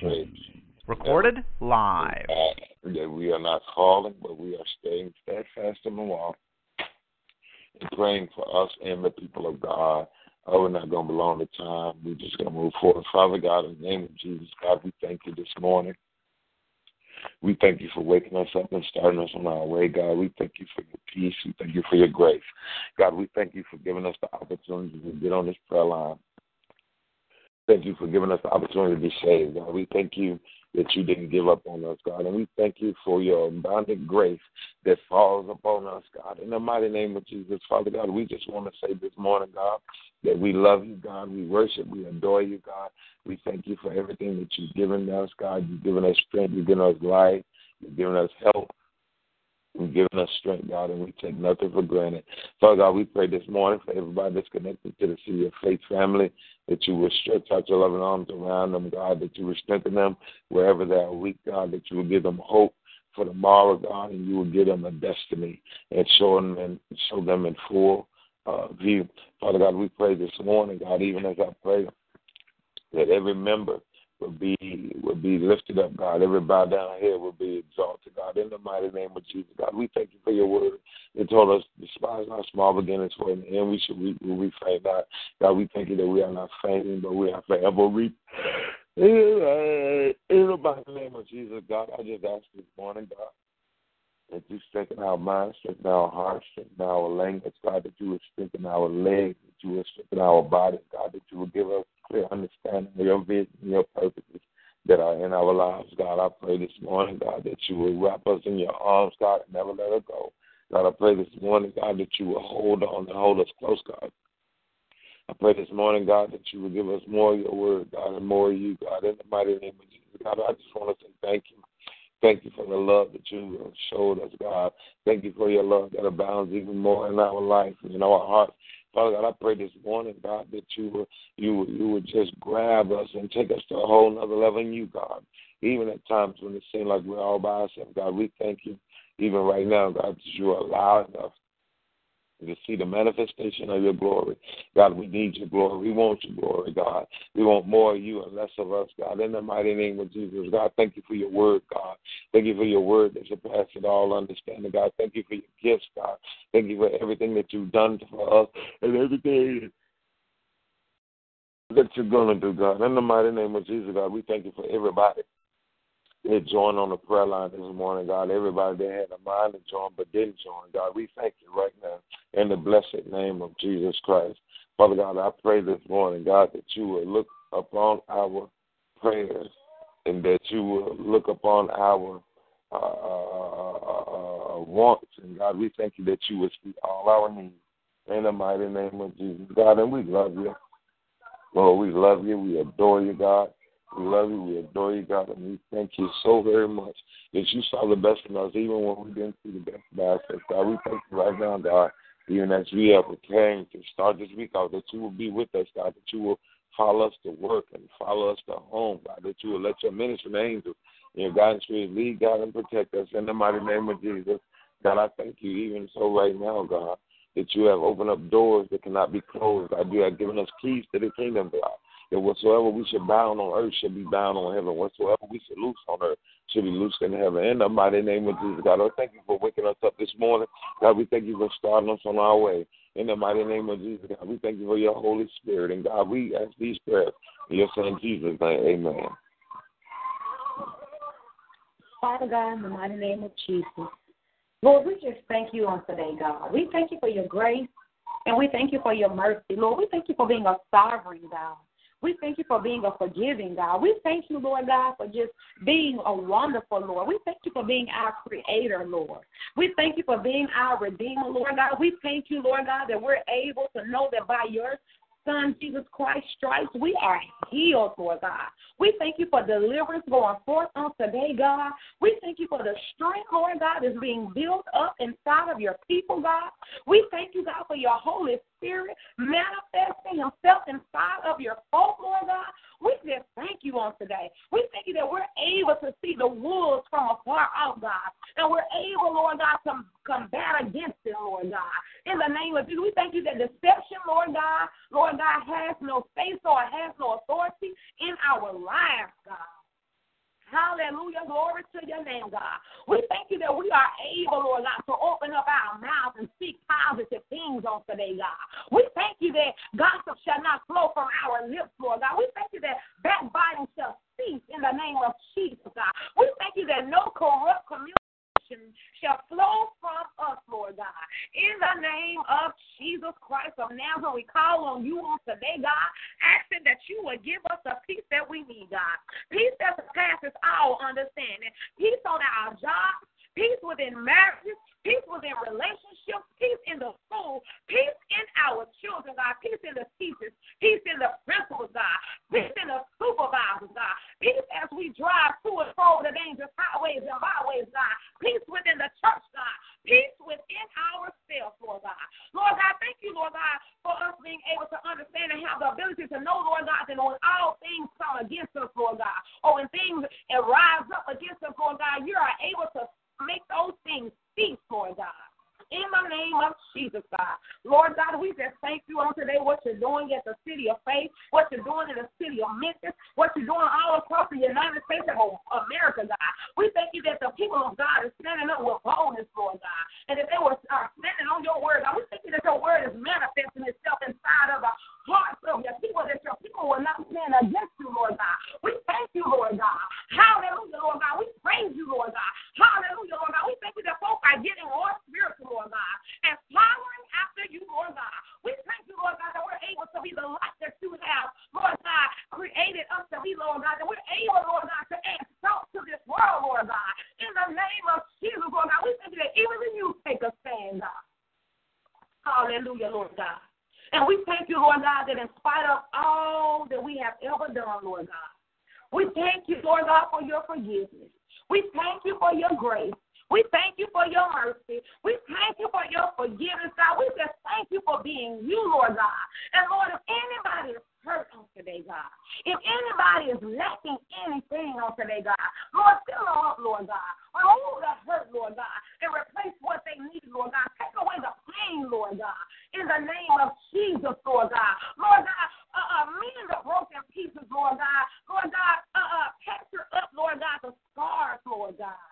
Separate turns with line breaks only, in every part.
praise.
Recorded live.
Uh, that we are not falling, but we are staying steadfast in the wall and praying for us and the people of God. Oh, we're not going to belong to time. We're just going to move forward. Father God, in the name of Jesus, God, we thank you this morning. We thank you for waking us up and starting us on our way, God. We thank you for your peace. We thank you for your grace. God, we thank you for giving us the opportunity to get on this prayer line. Thank you for giving us the opportunity to be saved, God. We thank you that you didn't give up on us, God. And we thank you for your abundant grace that falls upon us, God. In the mighty name of Jesus, Father God, we just want to say this morning, God, that we love you, God. We worship, we adore you, God. We thank you for everything that you've given us, God. You've given us strength, you've given us life, you've given us help. You've given us strength, God, and we take nothing for granted. Father God, we pray this morning for everybody that's connected to the City of Faith family that you will stretch out your loving arms around them, God, that you will strengthen them wherever they are weak, God, that you will give them hope for tomorrow, God, and you will give them a destiny and show them and show them in full uh, view. Father God, we pray this morning, God, even as I pray that every member will be will be lifted up, God. Every bow down here will be exalted, God. In the mighty name of Jesus, God, we thank you for your word. You told us, despise our small beginnings, for in the end we should reap when we faint not. God, we thank you that we are not fainting, but we are forever reap. In the mighty name of Jesus, God, I just ask this morning, God, that you strengthen our minds, strengthen our hearts, strengthen our language, God, that you would strengthen our legs, that you would strengthen our bodies, God, that you would give us clear understanding of your vision your purposes that are in our lives, God. I pray this morning, God, that you will wrap us in your arms, God, and never let us go. God, I pray this morning, God, that you will hold on and hold us close, God. I pray this morning, God, that you will give us more of your word, God, and more of you, God, in the mighty name of Jesus. God, I just want to say thank you. Thank you for the love that you showed us, God. Thank you for your love that abounds even more in our life and in our hearts. Father God, I pray this morning, God, that you would you you would just grab us and take us to a whole nother level in you, God. Even at times when it seems like we're all by ourselves, God, we thank you. Even right now, God, that you are allowing us to see the manifestation of your glory. God, we need your glory. We want your glory, God. We want more of you and less of us, God. In the mighty name of Jesus, God, thank you for your word, God. Thank you for your word that surpasses all understanding, God. Thank you for your gifts, God. Thank you for everything that you've done for us and everything that you're going to do, God. In the mighty name of Jesus, God, we thank you for everybody that joined on the prayer line this morning, God. Everybody that had a mind to join but didn't join, God, we thank you right now in the blessed name of Jesus Christ. Father God, I pray this morning, God, that you will look upon our prayers and that you will look upon our uh, uh, uh, wants. And God, we thank you that you will see all our needs in the mighty name of Jesus, God. And we love you. Lord, we love you. We adore you, God. We love you. We adore you, God, and we thank you so very much that you saw the best in us, even when we didn't see the best in ourselves. God, we thank you right now, God, even as we are preparing to start this week out, that you will be with us, God, that you will follow us to work and follow us to home, God, that you will let your ministering angels and your guidance spirit lead, God, and protect us in the mighty name of Jesus. God, I thank you even so right now, God, that you have opened up doors that cannot be closed. God, you have given us keys to the kingdom, God that whatsoever we should bound on earth should be bound on heaven. Whatsoever we should loose on earth should be loosed in heaven. In the mighty name of Jesus, God, I thank you for waking us up this morning. God, we thank you for starting us on our way. In the mighty name of Jesus, God, we thank you for your Holy Spirit. And God, we ask these prayers in your Son Jesus' name. Amen.
Father God, in the mighty name of Jesus. Lord, we just thank you on today, God. We thank you for your grace and we thank you for your mercy. Lord, we thank you for being a sovereign God. We thank you for being a forgiving God. We thank you, Lord God, for just being a wonderful Lord. We thank you for being our creator, Lord. We thank you for being our redeemer, Lord God. We thank you, Lord God, that we're able to know that by your Son, Jesus Christ, stripes, we are healed, Lord God. We thank you for deliverance going forth on today, God. We thank you for the strength, Lord God, is being built up inside of your people, God. We thank you, God, for your Holy Spirit manifesting himself inside of your folk, Lord God. We just thank you on today. We thank you that we're able to see the wolves from afar out, God. And we're able, Lord God, to combat against it, Lord God. In the name of Jesus, we thank you that deception, Lord God, Lord God, has no space or has no authority in our lives, God. Hallelujah. Glory to your name, God. We thank you that we are able, Lord God, to open up our mouth and speak positive things on today, God. We thank you that gossip shall not flow from our lips, Lord God. We thank you that backbiting shall cease in the name of Jesus, God. We thank you that no corrupt community shall flow from us, Lord God. In the name of Jesus Christ of Nazareth, we call on you on today, God, asking that you would give us the peace that we need, God. Peace that surpasses all understanding. Peace on our jobs, peace within marriages, peace within relationships, peace in the school, peace in our children, God, peace in the teachers, peace in the principals, God, peace in the supervisors, God, peace as we drive to and fro the dangerous highways and byways, God, peace within the church, God, peace within ourselves, Lord God. Thank you, Lord God, for us being able to understand and have the ability to know, Lord God, that when all things come against us, Lord God, or when things rise up against us, Lord God, you are able to make those things cease, Lord God. In the name of Jesus, God. Lord God, we just thank you on today what you're doing at the city of faith, what you're doing in the city of Memphis, what you're doing all across the United States of America, God. We thank you that the people of God are standing up with boldness, Lord God, and that they were are standing on your word, God. We thank you that your word is manifesting itself inside of the hearts of your people, that your people will not stand against you, Lord God. We thank you, Lord God. Hallelujah, Lord God. We praise you, Lord God. Hallelujah, Lord God. We thank you that folks are getting more Lord God, and following after you, Lord God. We thank you, Lord God, that we're able to be the light that you have, Lord God, created us to be, Lord God, that we're able, Lord God, to add salt to this world, Lord God. In the name of Jesus, Lord God, we thank you that even when you take a stand, God. Hallelujah, Lord God. And we thank you, Lord God, that in spite of all that we have ever done, Lord God, we thank you, Lord God, for your forgiveness. We thank you for your grace. We thank you for your mercy. We thank you for your forgiveness, God. We just thank you for being you, Lord God. And Lord, if anybody is hurt on today, God, if anybody is lacking anything on today, God, Lord, fill them up, Lord God. Remove the hurt, Lord God, and replace what they need, Lord God. Take away the pain, Lord God, in the name of Jesus, Lord God. Lord God, uh, uh, mend the broken pieces, Lord God. Lord God, uh, uh, capture up, Lord God, the scars, Lord God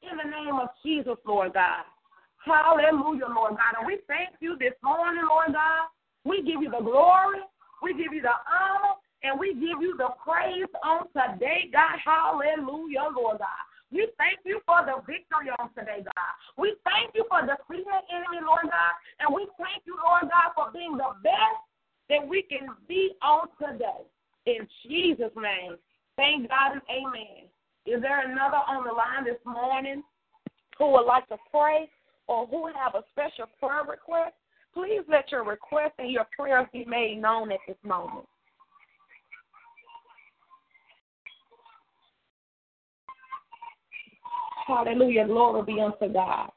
in the name of Jesus, Lord God. Hallelujah, Lord God. And we thank you this morning, Lord God. We give you the glory, we give you the honor, and we give you the praise on today, God. Hallelujah, Lord God. We thank you for the victory on today, God. We thank you for defeating the enemy, Lord God. And we thank you, Lord God, for being the best that we can be on today. In Jesus' name. Thank God and amen. Is another on the line this morning who would like to pray or who have a special prayer request? Please let your request and your prayers be made known at this moment. Hallelujah. Glory be unto God.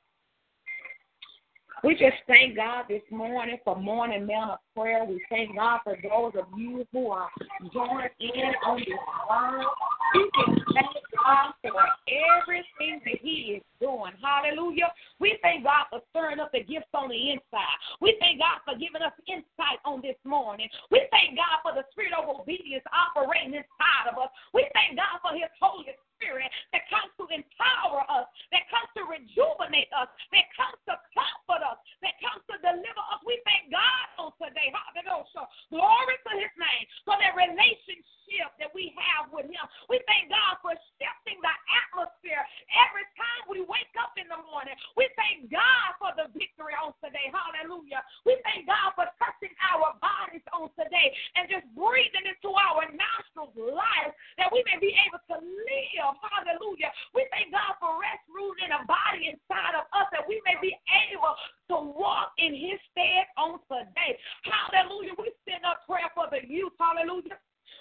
We just thank God this morning for morning man of prayer. We thank God for those of you who are joining in on this line. We can thank God for everything that He is doing. Hallelujah. We thank God for stirring up the gifts on the inside. We thank God for giving us insight on this morning. We thank God for the spirit of obedience operating inside of us. We thank God for His Holy Spirit that comes to empower us, that comes to rejuvenate us, that comes to comfort us, that comes to deliver us. We thank God on today. Hallelujah. Glory to his name for that relationship that we have with him. We thank God for shifting the atmosphere every time we wake up in the morning. We thank God for the victory on today. Hallelujah. We thank God for touching our bodies on today and just breathing into our nostrils life that we may be able to live. Hallelujah. We thank God for rest, rooted in a body inside of us that we may be able to walk in his stead on today. Hallelujah. We send up prayer for the youth. Hallelujah.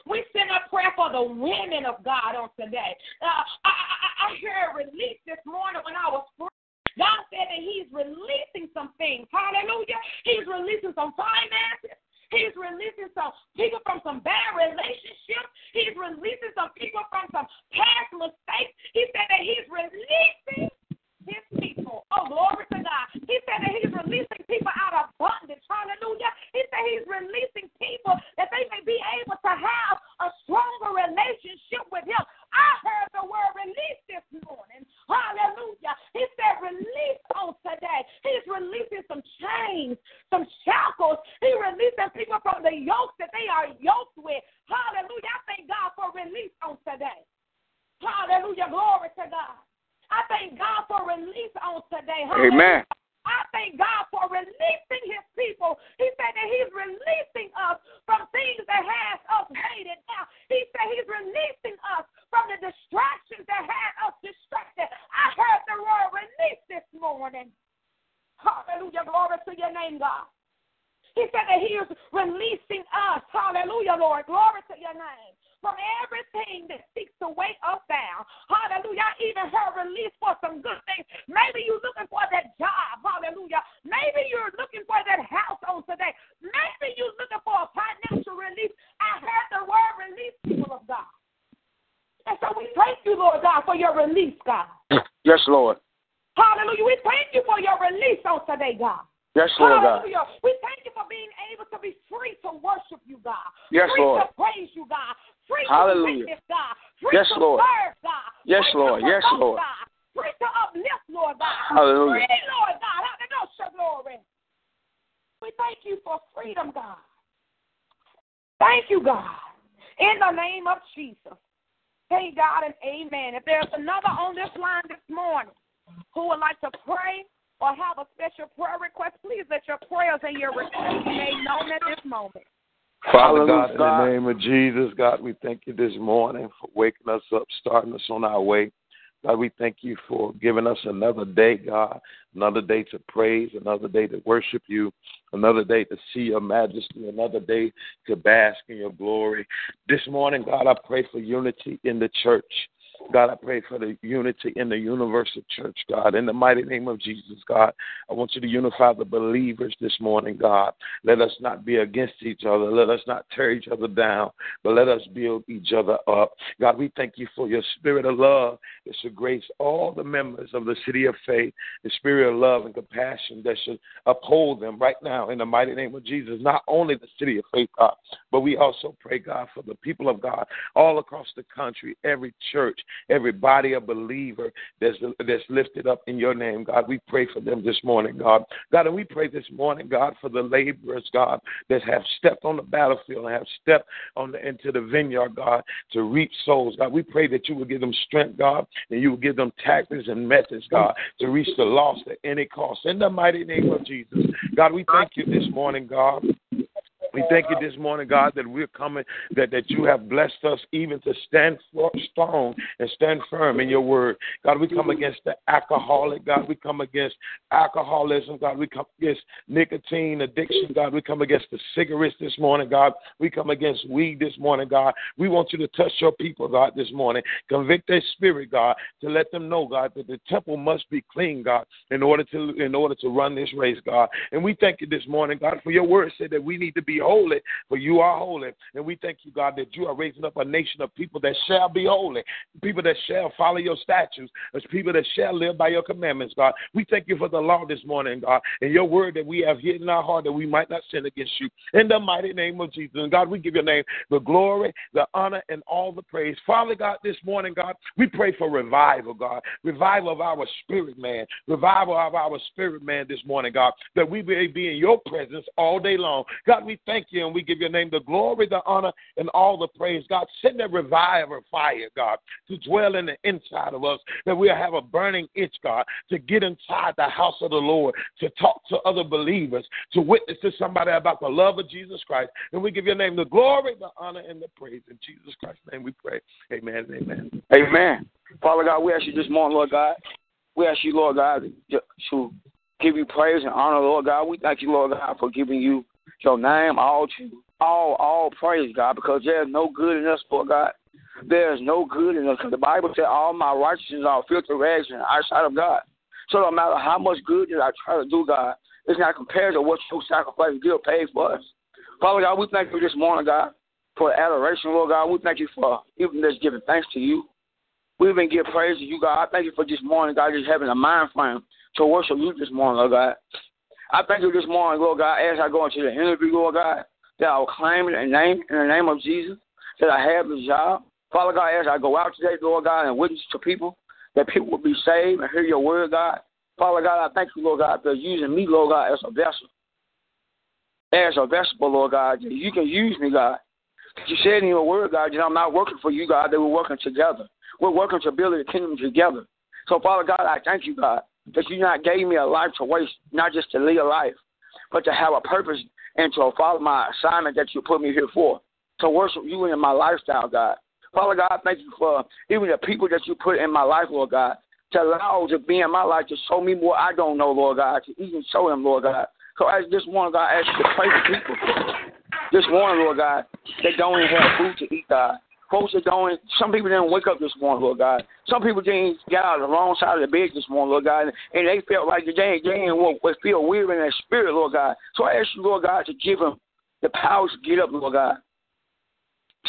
We send up prayer for the women of God on today. Uh, I, I, I heard release this morning when I was free. God said that He's releasing some things. Hallelujah. He's releasing some finances. He's releasing some people from some bad relationships. He's releasing some people from some past mistakes. He said that He's releasing His people. Oh, glory to God. He said that He's releasing people out of bondage. Hallelujah. He said He's releasing people that they may be able to have a stronger relationship with Him. I heard the word release this morning. Hallelujah. He said release on today. He's releasing some chains, some shackles. He releasing people from the yokes that they are yoked with. Hallelujah. I thank God for release on today. Hallelujah. Glory to God. I thank God for release on today.
Hallelujah. Amen.
I thank God for releasing his people. He said that he's releasing us from things that has us hated. Now, he said he's releasing us from the distractions that had us distracted. I heard the word release this morning. Hallelujah. Glory to your name, God. He said that he is releasing us. Hallelujah, Lord. Glory to your name from everything that seeks to weigh us down. Hallelujah. I even heard release for some good things. Maybe you're looking for that job. Hallelujah. Maybe you're looking for that house on today. Maybe you're looking for a financial release. I heard the word release, people of God. And so we thank you, Lord God, for your release, God.
Yes, Lord.
Hallelujah. We thank you for your release on today, God.
Yes, Lord
Hallelujah. God. We thank you for being able to be free to worship you, God.
Yes,
free
Lord.
to praise you, God. Free
Hallelujah.
to witness, God. Free
yes,
to
Lord.
serve, God.
Yes,
free
Lord.
To
yes,
promote,
Lord.
God. Free to uplift, Lord God.
Hallelujah.
Free, Lord God. Hallelujah, glory. We thank you for freedom, God. Thank you, God. In the name of Jesus. Thank God and amen. If there's another on this line this morning who would like to pray or have a special prayer request, please let your prayers and your requests be made known at this moment.
Father God, in the name of Jesus, God, we thank you this morning for waking us up, starting us on our way. God, we thank you for giving us another day, God, another day to praise, another day to worship you, another day to see your majesty, another day to bask in your glory. This morning, God, I pray for unity in the church. God, I pray for the unity in the universal church, God. In the mighty name of Jesus, God, I want you to unify the believers this morning, God. Let us not be against each other. Let us not tear each other down, but let us build each other up. God, we thank you for your spirit of love that should grace all the members of the city of faith, the spirit of love and compassion that should uphold them right now in the mighty name of Jesus. Not only the city of faith, God, but we also pray, God, for the people of God all across the country, every church, every a believer that's, that's lifted up in your name, God. We pray for them this morning, God. God, and we pray this morning, God, for the laborers, God, that have stepped on the battlefield and have stepped on the, into the vineyard, God, to reap souls, God. We pray that you will give them strength, God, and you will give them tactics and methods, God, to reach the lost at any cost. In the mighty name of Jesus, God, we thank you this morning, God. We thank you this morning, God, that we're coming, that, that you have blessed us even to stand strong and stand firm in your word. God, we come against the alcoholic. God, we come against alcoholism. God, we come against nicotine addiction. God, we come against the cigarettes this morning. God, we come against weed this morning. God, we want you to touch your people, God, this morning. Convict their spirit, God, to let them know, God, that the temple must be clean, God, in order to in order to run this race, God. And we thank you this morning, God, for your word said that we need to be holy, for you are holy. And we thank you, God, that you are raising up a nation of people that shall be holy, people that shall follow your statutes, as people that shall live by your commandments, God. We thank you for the law this morning, God, and your word that we have hidden in our heart that we might not sin against you. In the mighty name of Jesus. And God, we give your name the glory, the honor, and all the praise. Father God, this morning, God, we pray for revival, God. Revival of our spirit, man. Revival of our spirit, man, this morning, God, that we may be in your presence all day long. God, we thank thank you and we give your name the glory, the honor, and all the praise. God, send a reviver fire, God, to dwell in the inside of us, that we'll have a burning itch, God, to get inside the house of the Lord, to talk to other believers, to witness to somebody about the love of Jesus Christ. And we give your name the glory, the honor, and the praise. In Jesus Christ's name we pray. Amen. Amen.
Amen. Father God, we ask you this morning, Lord God. We ask you, Lord God, to give you praise and honor, Lord God. We thank you, Lord God, for giving you your name, all all, all praise, God, because there's no good in us, for God. There's no good in us. Because the Bible said all my righteousness are filthy rags in the eyesight of God. So no matter how much good that I try to do, God, it's not compared to what your sacrifice did pay for us. Father God, we thank you this morning, God, for adoration, Lord God. We thank you for even just giving thanks to you. We even give praise to you, God. I thank you for this morning, God, just having a mind frame to worship you this morning, Lord God. I thank you this morning, Lord God, as I go into the interview, Lord God, that I will claim the name, in the name of Jesus, that I have the job. Father God, as I go out today, Lord God, and witness to people, that people will be saved and hear your word, God. Father God, I thank you, Lord God, for using me, Lord God, as a vessel. As a vessel, Lord God, you can use me, God. You said in your word, God, that I'm not working for you, God, that we're working together. We're working to build the kingdom together. So, Father God, I thank you, God, that you not gave me a life to waste, not just to live a life, but to have a purpose and to follow my assignment that you put me here for, to worship you in my lifestyle, God. Father God, thank you for even the people that you put in my life, Lord God, to allow to be in my life to show me more I don't know, Lord God, to even show them, Lord God. So as this want, God, ask you to pray for people. This morning, Lord God, they don't even have food to eat, God. Folks going, some people didn't wake up this morning, Lord God. Some people didn't get out of the wrong side of the bed this morning, Lord God, and they felt like they, they didn't feel weird in their spirit, Lord God. So I ask you, Lord God, to give them the power to get up, Lord God.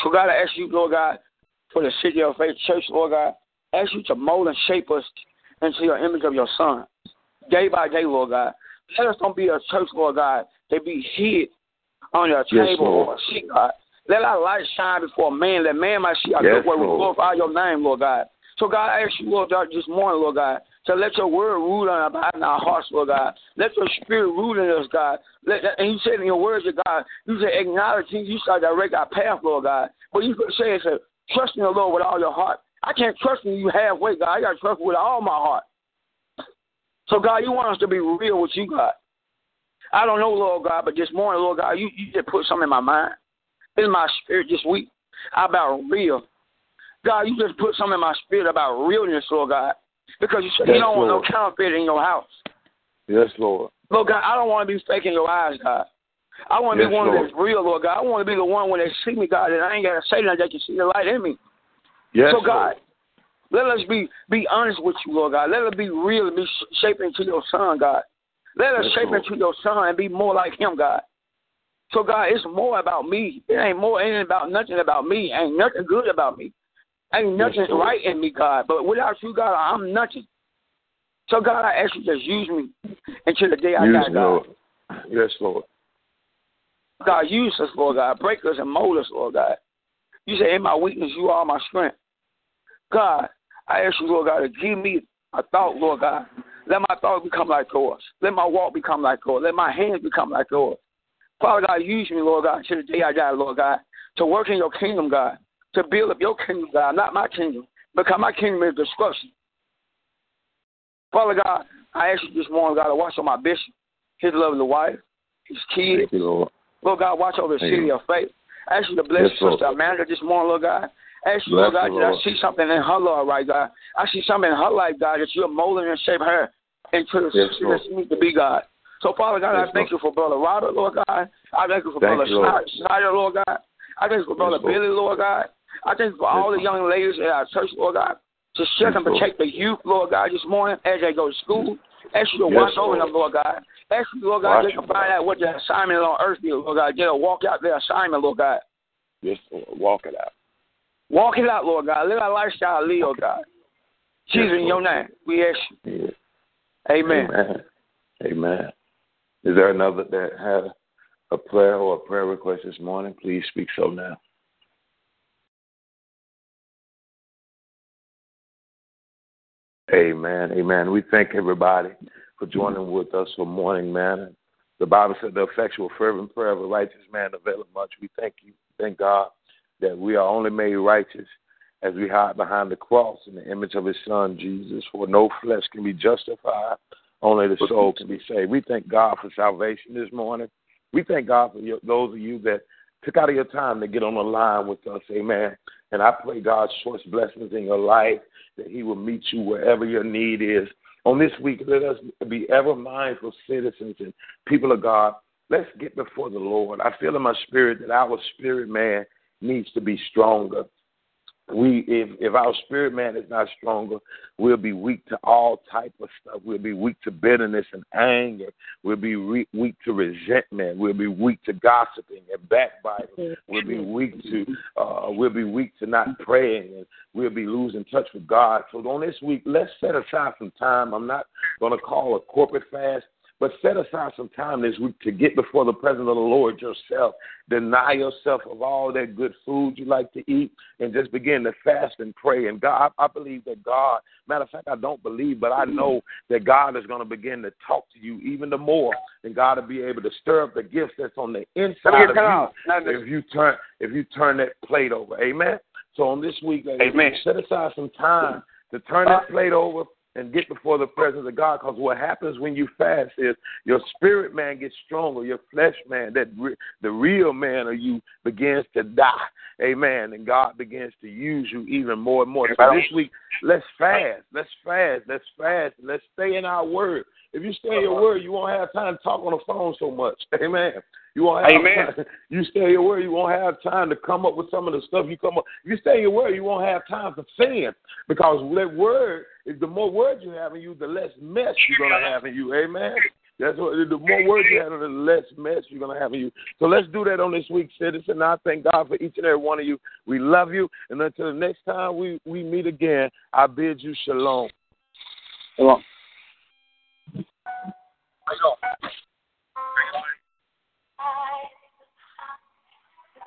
So God, I ask you, Lord God, for the City of Faith Church, Lord God, I ask you to mold and shape us into your image of your Son, day by day, Lord God. Let us don't be a church, Lord God, they be hid on your table yes, or a God. Let our light shine before man, that man might see our yes, good work. We glorify your name, Lord God. So, God, I ask you, Lord God, this morning, Lord God, to let your word rule on our, in our hearts, Lord God. Let your spirit rule in us, God. Let, and you said in your words, of God, you said acknowledge you, you shall direct our path, Lord God. But you could say it's a trust in the Lord with all your heart. I can't trust in you halfway, God. I got to trust with all my heart. So, God, you want us to be real with you, God. I don't know, Lord God, but this morning, Lord God, you, you just put something in my mind in my spirit this week about real. God, you just put something in my spirit about realness, Lord God. Because you said yes, you don't Lord. want no counterfeit in your house.
Yes, Lord.
Lord God, I don't want to be fake in your eyes, God. I want to yes, be one Lord. that's real, Lord God. I want to be the one when they see me, God, and I ain't got to say nothing, they can see the light in me.
Yes,
so, God, Lord. let us be be honest with you, Lord God. Let us be real and be shaped into your Son, God. Let us yes, shape Lord. into your Son and be more like Him, God. So God, it's more about me. It ain't more. Ain't about nothing about me. Ain't nothing good about me. Ain't nothing right in me, God. But without you, God, I'm nothing. So God, I ask you just use me until the day I use die, God.
Lord. Yes, Lord.
God, use us, Lord God. Break us and mold us, Lord God. You say, in my weakness, you are my strength. God, I ask you, Lord God, to give me a thought, Lord God. Let my thought become like yours. Let my walk become like yours. Let my hands become like yours. Father God, use me, Lord God, to the day I die, Lord God, to work in your kingdom, God, to build up your kingdom, God, not my kingdom, because my kingdom is destruction. Father God, I ask you this morning, God, to watch on my bishop, his lovely wife, his kids.
You, Lord.
Lord God, watch over the city of faith. I ask you to bless yes, Sister Amanda this morning, Lord God. I ask you, Lord God, that I see something in her, Lord, right, God. I see something in her life, God, that you're molding and shaping her into the yes, sister that she needs to be, God. So, Father God, yes, I thank Lord. you for Brother Robert, Lord God. I thank you for thank Brother you, Lord. Snyder, Lord God. I thank you for Brother yes, Billy, Lord God. I thank you for all the young ladies at our church, Lord God, to shut and protect the youth, Lord God, this morning as they go to school. Ask you to yes, watch over them, Lord God. Ask you, Lord God, watch they can find out what their assignment on earth is, Lord God. Get a walk out their assignment, Lord God.
Yes, Lord. Walk it out.
Walk it out, Lord God. Live our lifestyle, Lord God. Jesus, yes, in your name, we ask you. Yes. Amen.
Amen. Amen. Is there another that had a prayer or a prayer request this morning? Please speak so now. Amen. Amen. We thank everybody for joining with us for Morning Mana. The Bible said the effectual, fervent prayer of a righteous man availeth much. We thank you, thank God, that we are only made righteous as we hide behind the cross in the image of his son, Jesus. For no flesh can be justified, only the soul can be saved. We thank God for salvation this morning. We thank God for your, those of you that took out of your time to get on the line with us. Amen. And I pray God's choice blessings in your life, that He will meet you wherever your need is. On this week, let us be ever mindful citizens and people of God. Let's get before the Lord. I feel in my spirit that our spirit man needs to be stronger we if if our spirit man is not stronger, we'll be weak to all type of stuff. We'll be weak to bitterness and anger. We'll be re- weak to resentment. We'll be weak to gossiping and backbiting. We'll be weak to uh, we'll be weak to not praying, and we'll be losing touch with God. So on this week, let's set aside some time. I'm not going to call a corporate fast. But set aside some time this week to get before the presence of the Lord yourself. Deny yourself of all that good food you like to eat and just begin to fast and pray. And God, I believe that God, matter of fact, I don't believe, but I know that God is going to begin to talk to you even the more. And God will be able to stir up the gifts that's on the inside of you if you turn if you turn that plate over. Amen. So on this week, Amen. set aside some time to turn that plate over and get before the presence of God. Because what happens when you fast is your spirit man gets stronger, your flesh man, that re- the real man of you begins to die. Amen. And God begins to use you even more and more. So this week, let's fast. Let's fast. Let's fast. Let's stay in our word. If you stay in your uh-huh. word, you won't have time to talk on the phone so much. Amen. You won't have Amen. Time. You stay in your word, you won't have time to come up with some of the stuff you come up. You stay in your word, you won't have time for sin because that word is the more words you have in you, the less mess you're gonna have in you. Amen. That's what the more words you have, the less mess you're gonna have in you. So let's do that on this week, citizen. I thank God for each and every one of you. We love you, and until the next time we we meet again, I bid you shalom.
Shalom.